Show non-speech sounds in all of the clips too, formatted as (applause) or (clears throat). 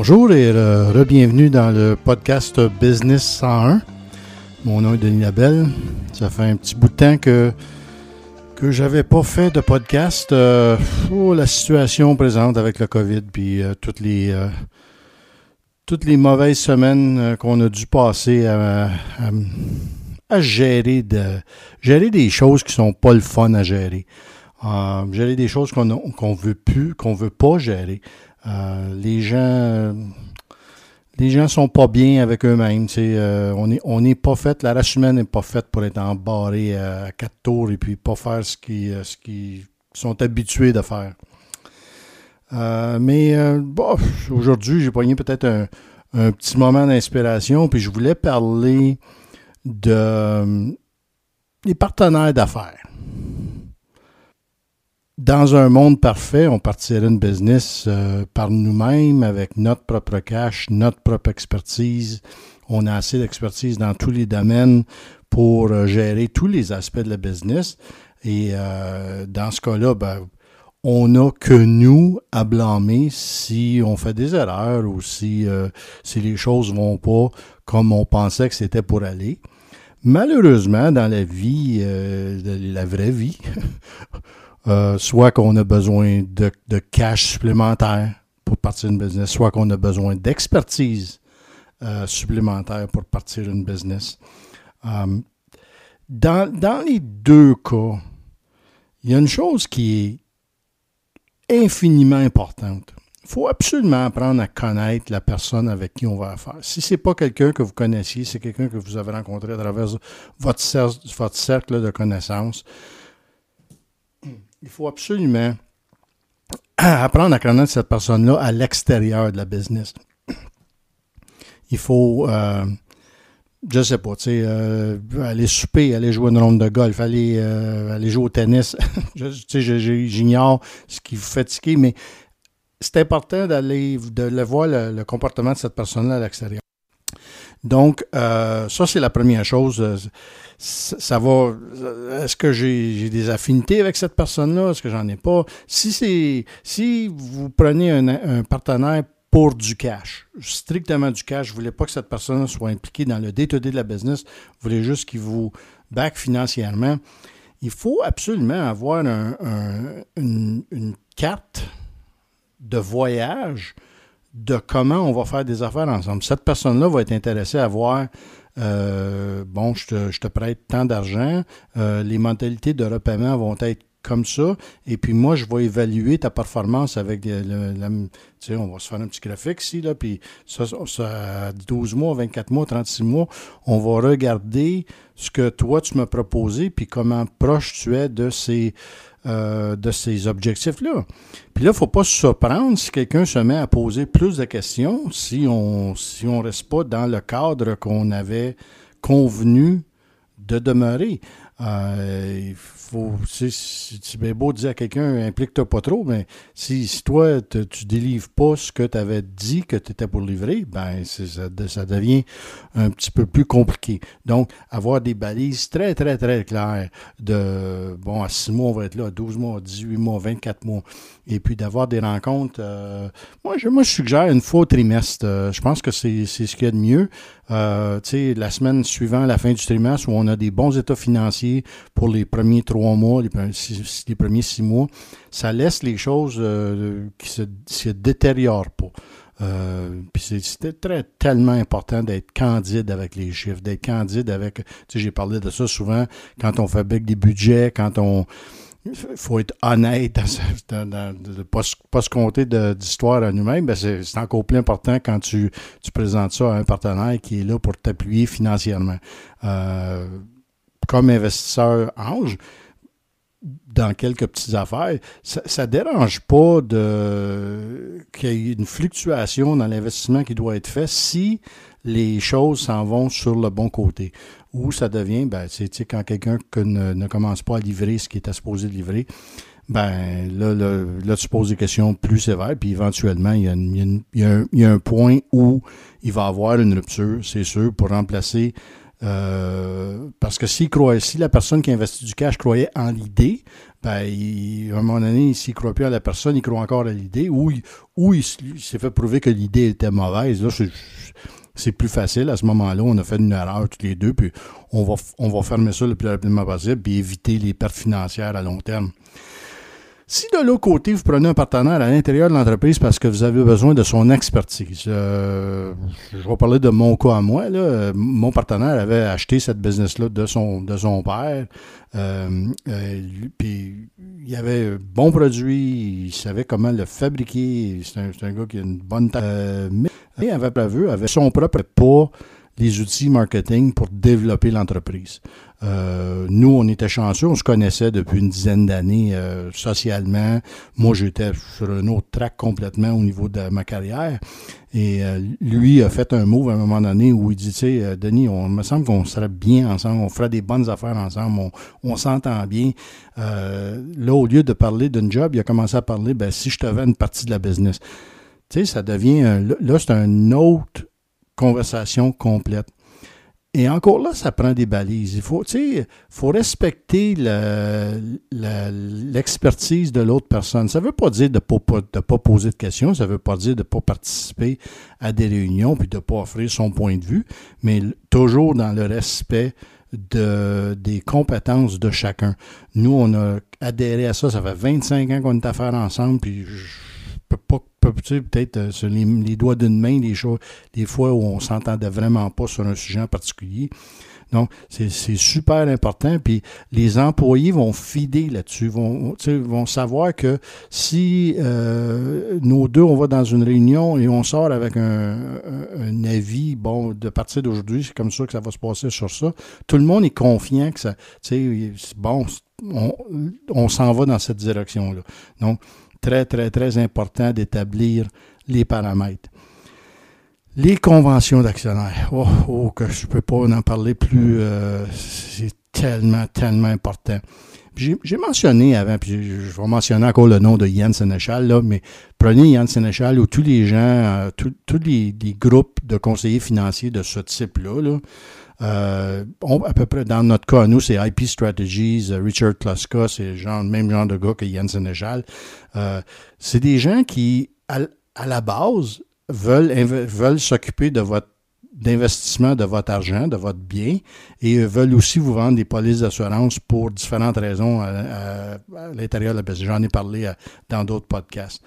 Bonjour et re-bienvenue dans le podcast Business 101. Mon nom est Denis Labelle. Ça fait un petit bout de temps que que j'avais pas fait de podcast. Euh, oh, la situation présente avec le COVID, puis euh, toutes les euh, toutes les mauvaises semaines qu'on a dû passer à, gérer de gérer des choses qui sont pas le fun à gérer. gérer des choses qu'on qu'on veut plus, qu'on veut pas gérer. Euh, les gens les gens sont pas bien avec eux-mêmes. Euh, on on est pas fait, la race humaine n'est pas faite pour être embarrée à quatre tours et puis pas faire ce qu'ils euh, ce sont habitués de faire. mais bon, aujourd'hui, j'ai pogné peut-être un, un, petit moment d'inspiration, puis je voulais parler de des partenaires d'affaires dans un monde parfait, on partirait une business euh, par nous-mêmes avec notre propre cash, notre propre expertise. On a assez d'expertise dans tous les domaines pour euh, gérer tous les aspects de la business. Et euh, dans ce cas-là, ben, on n'a que nous à blâmer si on fait des erreurs ou si, si les choses vont pas comme on pensait que c'était pour aller. Malheureusement, dans la vie, la vraie vie, (laughs) Euh, soit qu'on a besoin de, cash supplémentaire pour partir une business, soit qu'on a besoin d'expertise euh, supplémentaire pour partir une business. Euh, dans, les deux cas, il y a une chose qui est infiniment importante. Il faut absolument apprendre à connaître la personne avec qui on va faire. Si ce n'est pas quelqu'un que vous connaissiez, c'est quelqu'un que vous avez rencontré à travers votre, votre cercle de connaissances, il faut absolument (clears throat) apprendre à connaître cette personne-là à l'extérieur de la business. (clears throat) Il faut, euh, je sais pas, tu sais, euh, aller souper, aller jouer une ronde de golf, aller, euh, aller jouer au tennis. (laughs) j'ignore ce qui vous fatigue, mais c'est important d'aller de voir le, comportement de cette personne-là à l'extérieur. Donc, ça, c'est la première chose ça va. Est-ce que j'ai des affinités avec cette personne-là? Est-ce que j'en ai pas? Si c'est si vous prenez un, partenaire pour du cash, strictement du cash, ne voulez pas que cette personne soit impliquée dans le day-to-day de la business, vous voulez juste qu'il vous back financièrement, il faut absolument avoir une carte de voyage de comment on va faire des affaires ensemble. Cette personne-là va être intéressée à voir euh, bon, je te, prête tant d'argent, euh, les mentalités de repaiement vont être comme ça, et puis moi, je vais évaluer ta performance avec des, tu sais, on va se faire un petit graphique ici, là, puis ça, ça, 12 mois, 24 mois, 36 mois, on va regarder ce que toi, tu m'as proposé, puis comment proche tu es de ces, euh, de ces objectifs-là. Puis là, il ne faut pas se surprendre si quelqu'un se met à poser plus de questions si on si on reste pas dans le cadre qu'on avait convenu de demeurer. Euh, faut, c'est bien beau dire à quelqu'un, implique-toi pas trop, mais si, si toi, tu tu délivres pas ce que tu avais dit que tu étais pour livrer, ben ça, ça devient un petit peu plus compliqué. Donc, avoir des balises très, très, très claires de, bon, à 6 mois, on va être là, à 12 mois, 18 mois, 24 mois, et puis d'avoir des rencontres. Euh, moi, je, moi, je suggère une fois au trimestre. Euh, je pense que c'est ce qu'il y a de mieux. Euh, la semaine suivant la fin du trimestre où on a des bons états financiers pour les premiers trois mois, les, les premiers six mois, ça laisse les choses euh, qui se, se détériorent pas. Euh, puis c'était très tellement important d'être candide avec les chiffres, d'être candide avec. Tu sais, j'ai parlé de ça souvent quand on fabrique des budgets, quand on il faut être honnête, de ne pas, se compter d'histoire à nous-mêmes, ben c'est encore plus important quand tu, tu, présentes ça à un partenaire qui est là pour t'appuyer financièrement. Euh, comme investisseur ange, dans quelques petites affaires, ça ne dérange pas de qu'il y ait une fluctuation dans l'investissement qui doit être fait si les choses s'en vont sur le bon côté. Ou ça devient, ben, c'est quand quelqu'un ne, commence pas à livrer ce qui est à supposé livrer, ben là, là, tu poses des questions plus sévères, puis éventuellement, il y, a il, y a un, point où il va y avoir une rupture, c'est sûr, pour remplacer Euh, parce que si la personne qui investit du cash croyait en l'idée, ben, à un moment donné, s'il ne croit plus à la personne, il croit encore à l'idée, ou, ou il, s'est fait prouver que l'idée était mauvaise. Là, c'est plus facile. À ce moment-là, on a fait une erreur tous les deux, puis on va, on va fermer ça le plus rapidement possible, puis éviter les pertes financières à long terme. Si de l'autre côté, vous prenez un partenaire à l'intérieur de l'entreprise parce que vous avez besoin de son expertise, euh, je vais parler de mon cas à moi. Là. Mon partenaire avait acheté cette business-là de son, de son père. Euh, euh, puis il avait bon produit, il savait comment le fabriquer. C'est un, un, gars qui a une bonne taille. mais il avait prévu, avait son propre pas les outils marketing pour développer l'entreprise. Euh, nous, on était chanceux, on se connaissait depuis une dizaine d'années euh, socialement. Moi, j'étais sur un autre track complètement au niveau de ma carrière. Et euh, lui a fait un move à un moment donné où il dit, tu sais, Denis, on me semble qu'on serait bien ensemble, on ferait des bonnes affaires ensemble, on, on s'entend bien. là, au lieu de parler d'un job, il a commencé à parler, ben, si je te vends une partie de la business. Tu sais, ça devient, là, c'est un autre conversation complète. Et encore là, ça prend des balises. Il faut, faut respecter l'expertise de l'autre personne. Ça ne veut pas dire de ne pas, poser de questions, ça ne veut pas dire de ne pas participer à des réunions puis de ne pas offrir son point de vue, mais toujours dans le respect de, des compétences de chacun. Nous, on a adhéré à ça, ça fait 25 ans qu'on est à faire ensemble, puis je peux pas peut-être euh, sur les, doigts d'une main des choses, des fois où on s'entendait vraiment pas sur un sujet en particulier. Donc, c'est super important. Puis les employés vont fider là-dessus, vont, vont savoir que si euh, nos deux, on va dans une réunion et on sort avec un, avis, bon, de partir d'aujourd'hui, c'est comme ça que ça va se passer sur ça, tout le monde est confiant que ça, tu sais, bon, on, on s'en va dans cette direction-là. Donc, très, très, très important d'établir les paramètres. Les conventions d'actionnaires. Oh, oh, que je ne peux pas en parler plus. Euh, c'est tellement, tellement important. J'ai mentionné avant, puis je vais mentionner encore le nom de Yann Sénéchal, là, mais prenez Yann Sénéchal ou tous les gens, euh, tous les, groupes de conseillers financiers de ce type-là, là, euh, à peu près, dans notre cas, nous, c'est IP Strategies, euh, Richard Kluska, c'est le même genre de gars que Yann Sénéchal. Euh, c'est des gens qui, à, la base, veulent, veulent s'occuper de votre d'investissement de votre argent, de votre bien, et veulent aussi vous vendre des polices d'assurance pour différentes raisons à, l'intérieur de la. J'en ai parlé dans d'autres podcasts.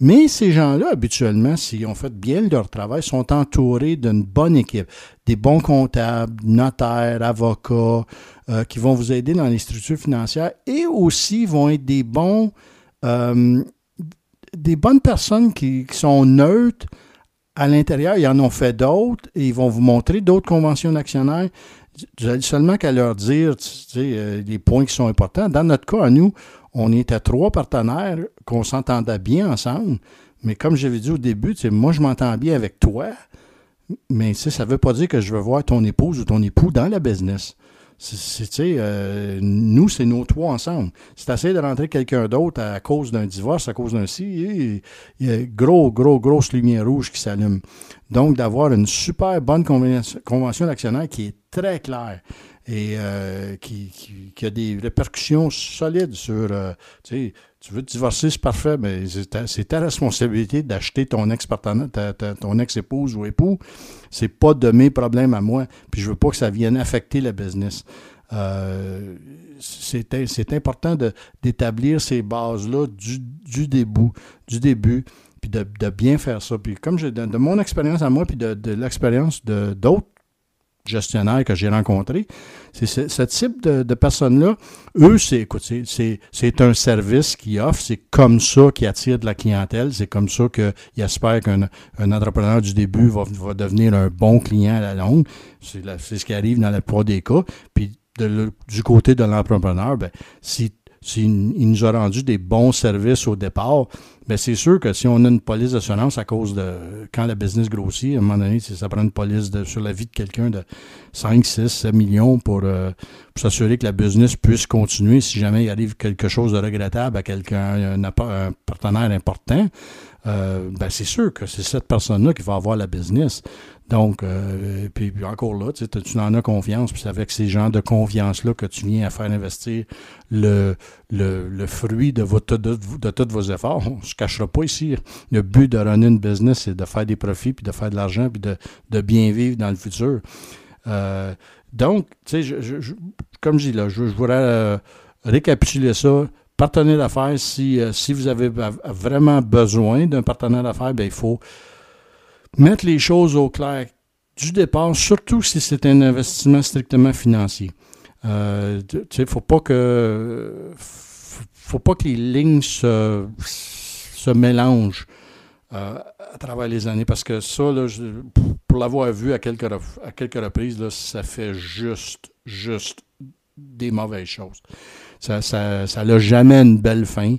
Mais ces gens-là, habituellement, s'ils ont fait bien leur travail, sont entourés d'une bonne équipe, des bons comptables, notaires, avocats, euh, qui vont vous aider dans les structures financières et aussi vont être des bons, euh, des bonnes personnes qui, sont neutres à l'intérieur. Ils en ont fait d'autres et ils vont vous montrer d'autres conventions d'actionnaires. Vous avez seulement qu'à leur dire euh, les points qui sont importants. Dans notre cas, à nous, on était trois partenaires qu'on s'entendait bien ensemble. Mais comme j'avais dit au début, moi, je m'entends bien avec toi, mais ça ne veut pas dire que je veux voir ton épouse ou ton époux dans la business. Euh, nous, c'est nos trois ensemble. Si tu essaies de rentrer quelqu'un d'autre à cause d'un divorce, à cause d'un si, il y a gros, gros, grosse lumière rouge qui s'allume. Donc, d'avoir une super bonne convention d'actionnaire qui est très claire et euh, qui, a des répercussions solides sur, euh, tu veux te divorcer, c'est parfait, mais c'est ta, responsabilité d'acheter ton ex-partenaire, ton ex-épouse ou époux. C'est pas de mes problèmes à moi, puis je veux pas que ça vienne affecter le business. Euh, c'est important d'établir ces bases-là du, du, début, du début, puis de, de, bien faire ça. Puis comme je, de, de mon expérience à moi, puis de, de l'expérience d'autres gestionnaires que j'ai rencontrés, c'est ce, type de, personnes-là, eux, c'est, écoute, c'est un service qu'ils offrent, c'est comme ça qu'ils attirent de la clientèle, c'est comme ça qu'ils espèrent qu'un un entrepreneur du début va, va, devenir un bon client à la longue. C'est ce qui arrive dans la plupart des cas. Puis du côté de l'entrepreneur, ben, si s'il nous a rendu des bons services au départ, bien c'est sûr que si on a une police d'assurance à cause de quand la business grossit, à un moment donné, ça prend une police sur la vie de quelqu'un de 5, 6, 7 millions pour, euh, pour s'assurer que la business puisse continuer si jamais il arrive quelque chose de regrettable à quelqu'un, un, un, partenaire important. Euh, ben c'est sûr que c'est cette personne-là qui va avoir la business. Donc, euh, puis, encore là, tu, tu en as confiance, puis c'est avec ces gens de confiance-là que tu viens à faire investir le, le, le fruit de, de, tous vos efforts. On ne se cachera pas ici. Le but de runner une business, c'est de faire des profits, puis de faire de l'argent, puis de, de, bien vivre dans le futur. Euh, donc, tu sais, je, comme je dis là, je, voudrais euh, récapituler ça. Partenaire d'affaires, si, euh, si vous avez vraiment besoin d'un partenaire d'affaires, ben, il faut mettre les choses au clair du départ, surtout si c'est un investissement strictement financier. Euh, tu faut pas que faut pas que les lignes se, se mélangent euh, à travers les années parce que ça, là, pour l'avoir vu à quelques, à quelques reprises, là, ça fait juste, juste des mauvaises choses. Ça n'a ça, ça jamais une belle fin.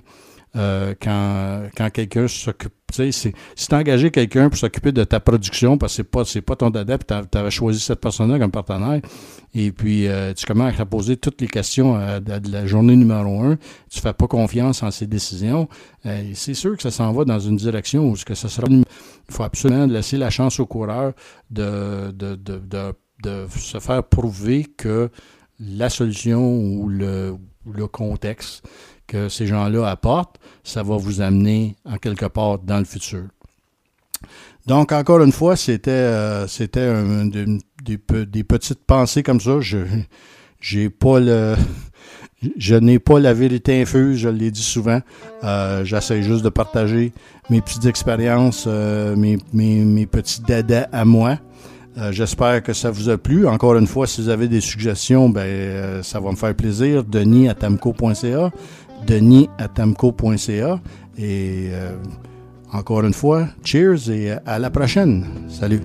Euh, quand, quand quelqu'un s'occupe. Tu engagé quelqu'un pour s'occuper de ta production, parce que c'est pas, c'est pas ton dada, puis tu avais choisi cette personne-là comme partenaire, et puis euh, tu commences à poser toutes les questions euh, de, la journée numéro un, tu fais pas confiance en ses décisions, c'est sûr que ça s'en va dans une direction où ce ça sera. Il faut absolument laisser la chance au coureur de, de, de, de, se faire prouver que la solution ou le, le contexte que ces gens-là apportent, ça va vous amener en quelque part dans le futur. Donc, encore une fois, c'était euh, des, petites pensées comme ça. Je pas le (laughs) je n'ai pas la vérité infuse, je l'ai dit souvent. Euh, J'essaie juste de partager mes petites expériences, euh, mes, mes, petits dadas à moi. J'espère que ça vous a plu. Encore une fois, si vous avez des suggestions, ben, ça va me faire plaisir. Denis à tamco.ca denis à tamco.ca. Et euh, encore une fois, cheers et à la prochaine. Salut.